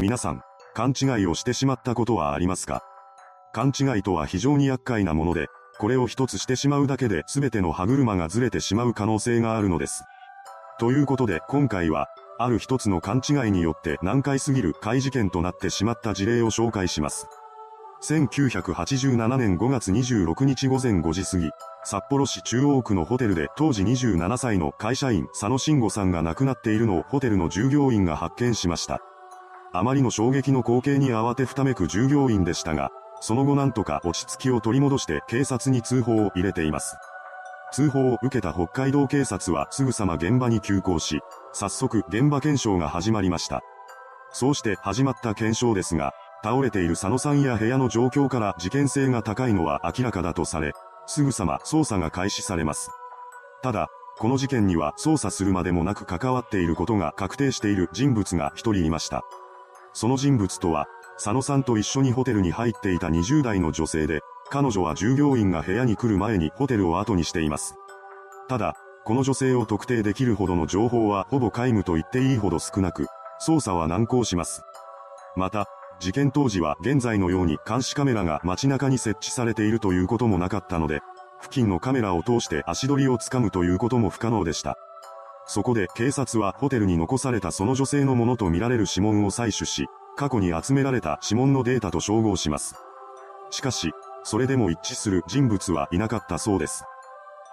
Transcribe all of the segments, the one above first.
皆さん、勘違いをしてしまったことはありますか？勘違いとは非常に厄介なもので、これを一つしてしまうだけで全ての歯車がずれてしまう可能性があるのです。ということで今回は、ある一つの勘違いによって難解すぎる怪事件となってしまった事例を紹介します。1987年5月26日午前5時過ぎ、札幌市中央区のホテルで当時27歳の会社員佐野慎吾さんが亡くなっているのをホテルの従業員が発見しました。あまりの衝撃の光景に慌てふためく従業員でしたが、その後なんとか落ち着きを取り戻して警察に通報を入れています。通報を受けた北海道警察はすぐさま現場に急行し、早速現場検証が始まりました。そうして始まった検証ですが、倒れている佐野さんや部屋の状況から事件性が高いのは明らかだとされ、すぐさま捜査が開始されます。ただ、この事件には捜査するまでもなく関わっていることが確定している人物が一人いました。その人物とは、佐野さんと一緒にホテルに入っていた20代の女性で、彼女は従業員が部屋に来る前にホテルを後にしています。ただ、この女性を特定できるほどの情報はほぼ皆無と言っていいほど少なく、捜査は難航します。また、事件当時は現在のように監視カメラが街中に設置されているということもなかったので、付近のカメラを通して足取りをつかむということも不可能でした。そこで警察はホテルに残されたその女性のものとみられる指紋を採取し、過去に集められた指紋のデータと照合します。しかし、それでも一致する人物はいなかったそうです。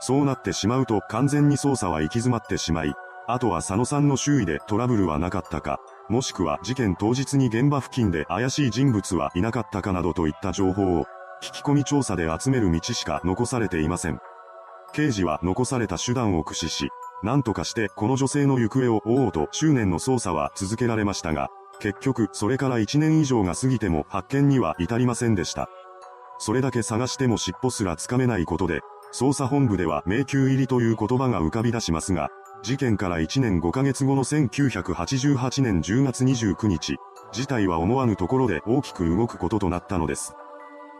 そうなってしまうと完全に捜査は行き詰まってしまい、あとは佐野さんの周囲でトラブルはなかったか、もしくは事件当日に現場付近で怪しい人物はいなかったかなどといった情報を、聞き込み調査で集める道しか残されていません。刑事は残された手段を駆使し、何とかしてこの女性の行方を追おうと執念の捜査は続けられましたが、結局それから1年以上が過ぎても発見には至りませんでした。それだけ探しても尻尾すらつかめないことで、捜査本部では迷宮入りという言葉が浮かび出しますが、事件から1年5ヶ月後の1988年10月29日、事態は思わぬところで大きく動くこととなったのです。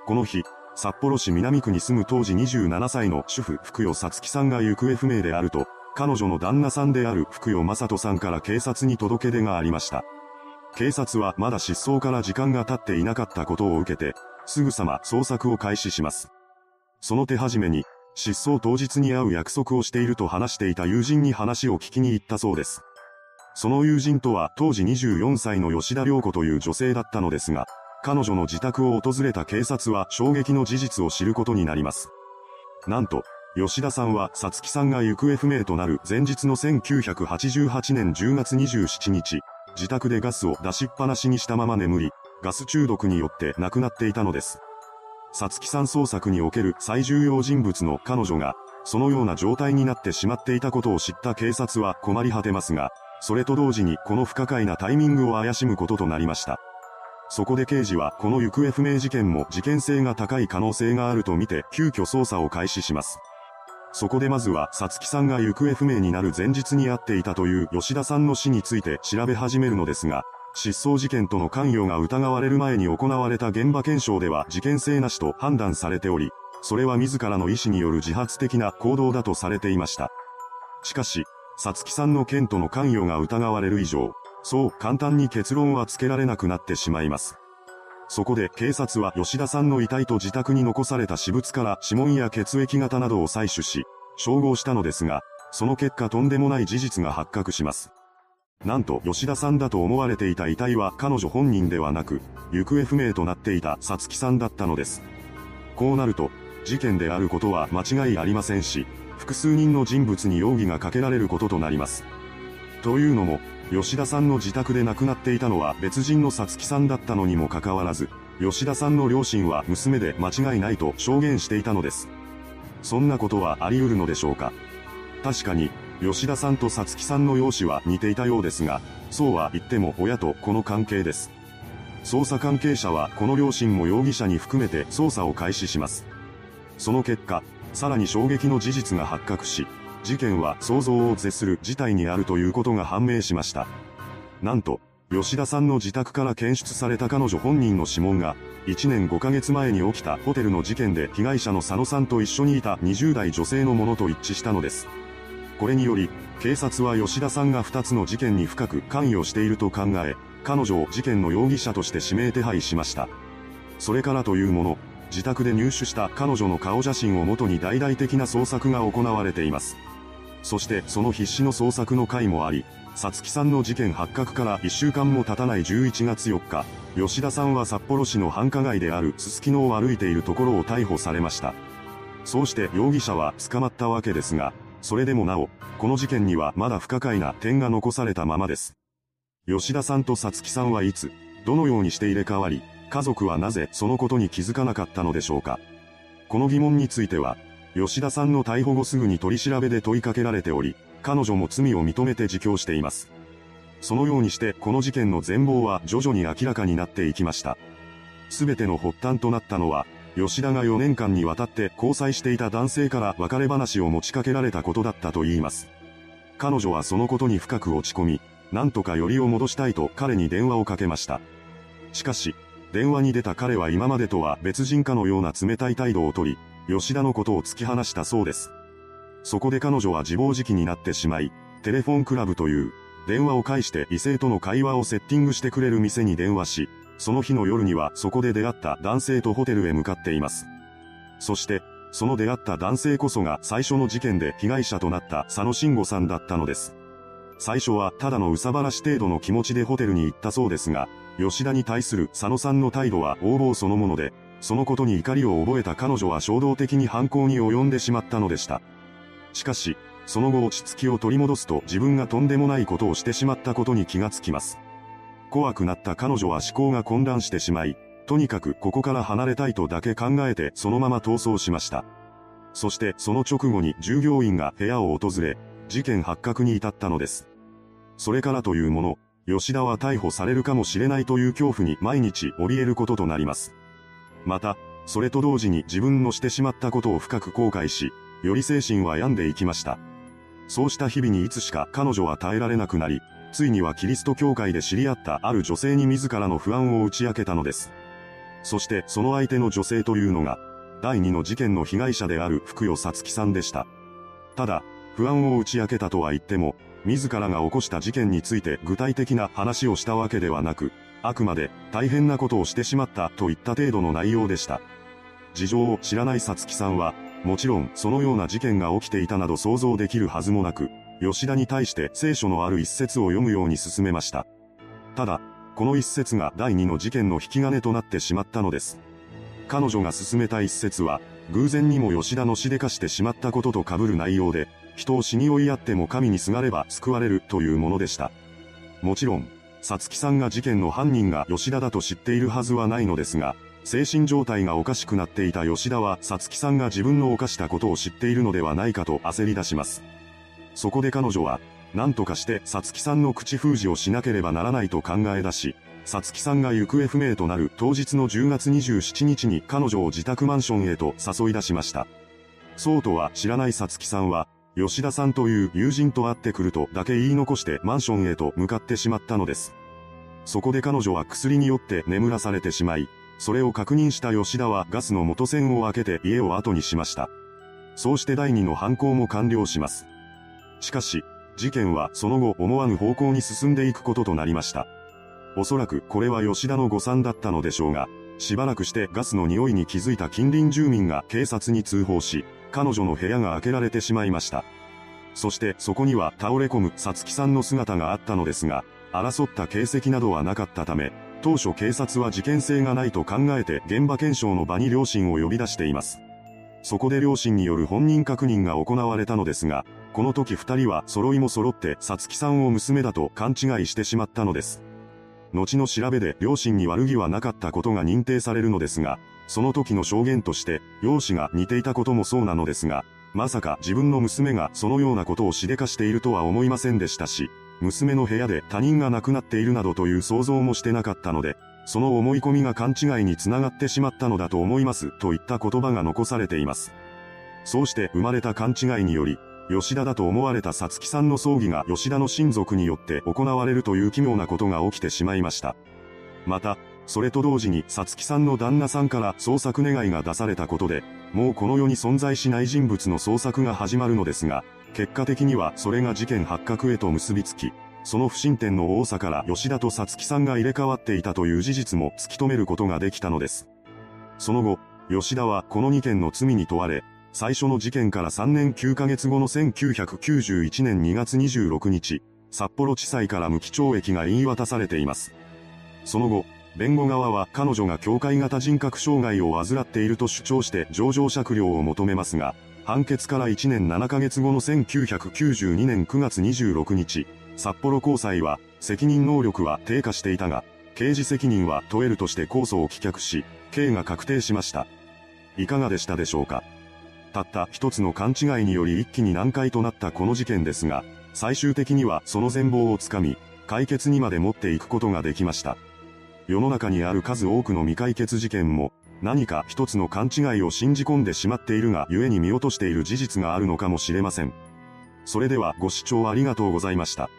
この日、札幌市南区に住む当時27歳の主婦福代さつきさんが行方不明であると、彼女の旦那さんである福代正人さんから警察に届け出がありました。警察はまだ失踪から時間が経っていなかったことを受けて、すぐさま捜索を開始します。その手始めに、失踪当日に会う約束をしていると話していた友人に話を聞きに行ったそうです。その友人とは当時24歳の吉田良子という女性だったのですが、彼女の自宅を訪れた警察は衝撃の事実を知ることになります。なんと、吉田さんはさつきさんが行方不明となる前日の1988年10月27日、自宅でガスを出しっぱなしにしたまま眠り、ガス中毒によって亡くなっていたのです。さつきさん捜索における最重要人物の彼女が、そのような状態になってしまっていたことを知った警察は困り果てますが、それと同時にこの不可解なタイミングを怪しむこととなりました。そこで刑事はこの行方不明事件も事件性が高い可能性があるとみて急遽捜査を開始します。そこでまずは、さつきさんが行方不明になる前日に会っていたという吉田さんの死について調べ始めるのですが、失踪事件との関与が疑われる前に行われた現場検証では事件性なしと判断されており、それは自らの意思による自発的な行動だとされていました。しかし、さつきさんの件との関与が疑われる以上、そう簡単に結論はつけられなくなってしまいます。そこで警察は吉田さんの遺体と自宅に残された私物から指紋や血液型などを採取し、照合したのですが、その結果とんでもない事実が発覚します。なんと吉田さんだと思われていた遺体は彼女本人ではなく、行方不明となっていたさつきさんだったのです。こうなると、事件であることは間違いありませんし、複数人の人物に容疑がかけられることとなります。というのも、吉田さんの自宅で亡くなっていたのは別人のさつきさんだったのにもかかわらず、吉田さんの両親は娘で間違いないと証言していたのです。そんなことはあり得るのでしょうか確かに、吉田さんとさつきさんの容姿は似ていたようですが、そうは言っても親と子の関係です。捜査関係者はこの両親も容疑者に含めて捜査を開始します。その結果、さらに衝撃の事実が発覚し、事件は想像を絶する事態にあるということが判明しました。なんと、吉田さんの自宅から検出された彼女本人の指紋が、1年5ヶ月前に起きたホテルの事件で被害者の佐野さんと一緒にいた20代女性のものと一致したのです。これにより、警察は吉田さんが2つの事件に深く関与していると考え、彼女を事件の容疑者として指名手配しました。それからというもの、自宅で入手した彼女の顔写真をもとに大々的な捜索が行われています。そしてその必死の捜索の回もあり、さつきさんの事件発覚から1週間も経たない11月4日、吉田さんは札幌市の繁華街であるすすきのを歩いているところを逮捕されました。そうして容疑者は捕まったわけですが、それでもなお、この事件にはまだ不可解な点が残されたままです。吉田さんとさつきさんはいつ、どのようにして入れ替わり、家族はなぜそのことに気づかなかったのでしょうか。この疑問については、吉田さんの逮捕後すぐに取り調べで問いかけられており、彼女も罪を認めて自供しています。そのようにしてこの事件の全貌は徐々に明らかになっていきました。すべての発端となったのは、吉田が4年間にわたって交際していた男性から別れ話を持ちかけられたことだったと言います。彼女はそのことに深く落ち込み、なんとかよりを戻したいと彼に電話をかけました。しかし、電話に出た彼は今までとは別人かのような冷たい態度をとり、吉田のことを突き放したそうです。そこで彼女は自暴自棄になってしまい、テレフォンクラブという、電話を介して異性との会話をセッティングしてくれる店に電話し、その日の夜にはそこで出会った男性とホテルへ向かっています。そして、その出会った男性こそが最初の事件で被害者となった佐野慎吾さんだったのです。最初はただのうさばらし程度の気持ちでホテルに行ったそうですが、吉田に対する佐野さんの態度は横暴そのもので、そのことに怒りを覚えた彼女は衝動的に犯行に及んでしまったのでした。しかし、その後落ち着きを取り戻すと自分がとんでもないことをしてしまったことに気がつきます。怖くなった彼女は思考が混乱してしまい、とにかくここから離れたいとだけ考えてそのまま逃走しました。そしてその直後に従業員が部屋を訪れ、事件発覚に至ったのです。それからというもの、吉田は逮捕されるかもしれないという恐怖に毎日怯えることとなります。また、それと同時に自分のしてしまったことを深く後悔し、より精神は病んでいきました。そうした日々にいつしか彼女は耐えられなくなり、ついにはキリスト教会で知り合ったある女性に自らの不安を打ち明けたのです。そしてその相手の女性というのが、第二の事件の被害者である福代さつきさんでした。ただ、不安を打ち明けたとは言っても、自らが起こした事件について具体的な話をしたわけではなく、あくまで大変なことをしてしまったといった程度の内容でした。事情を知らないさつきさんは、もちろんそのような事件が起きていたなど想像できるはずもなく、吉田に対して聖書のある一節を読むように進めました。ただ、この一節が第二の事件の引き金となってしまったのです。彼女が進めた一節は、偶然にも吉田の死でかしてしまったことと被る内容で、人を死に追いやっても神にすがれば救われるというものでした。もちろん、さつきさんが事件の犯人が吉田だと知っているはずはないのですが、精神状態がおかしくなっていた吉田は、さつきさんが自分の犯したことを知っているのではないかと焦り出します。そこで彼女は、何とかしてさつきさんの口封じをしなければならないと考え出し、さつきさんが行方不明となる当日の10月27日に彼女を自宅マンションへと誘い出しました。そうとは知らないさつきさんは、吉田さんという友人と会ってくるとだけ言い残してマンションへと向かってしまったのです。そこで彼女は薬によって眠らされてしまい、それを確認した吉田はガスの元栓を開けて家を後にしました。そうして第二の犯行も完了します。しかし、事件はその後思わぬ方向に進んでいくこととなりました。おそらくこれは吉田の誤算だったのでしょうが、しばらくしてガスの匂いに気づいた近隣住民が警察に通報し、彼女の部屋が開けられてしまいました。そしてそこには倒れ込むさつきさんの姿があったのですが、争った形跡などはなかったため、当初警察は事件性がないと考えて現場検証の場に両親を呼び出しています。そこで両親による本人確認が行われたのですが、この時二人は揃いも揃ってさつきさんを娘だと勘違いしてしまったのです。後の調べで両親に悪気はなかったことが認定されるのですが、その時の証言として、容姿が似ていたこともそうなのですが、まさか自分の娘がそのようなことをしでかしているとは思いませんでしたし、娘の部屋で他人が亡くなっているなどという想像もしてなかったので、その思い込みが勘違いにつながってしまったのだと思いますといった言葉が残されています。そうして生まれた勘違いにより、吉田だと思われたさつきさんの葬儀が吉田の親族によって行われるという奇妙なことが起きてしまいました。また、それと同時にさつきさんの旦那さんから捜索願いが出されたことで、もうこの世に存在しない人物の捜索が始まるのですが、結果的にはそれが事件発覚へと結びつき、その不審点の多さから吉田とさつきさんが入れ替わっていたという事実も突き止めることができたのです。その後、吉田はこの2件の罪に問われ、最初の事件から3年9ヶ月後の1991年2月26日、札幌地裁から無期懲役が言い渡されています。その後、弁護側は彼女が境界型人格障害を患っていると主張して上場酌量を求めますが、判決から1年7ヶ月後の1992年9月26日、札幌高裁は、責任能力は低下していたが、刑事責任は問えるとして控訴を棄却し、刑が確定しました。いかがでしたでしょうかたった一つの勘違いにより一気に難解となったこの事件ですが、最終的にはその全貌をつかみ、解決にまで持っていくことができました。世の中にある数多くの未解決事件も、何か一つの勘違いを信じ込んでしまっているが故に見落としている事実があるのかもしれません。それではご視聴ありがとうございました。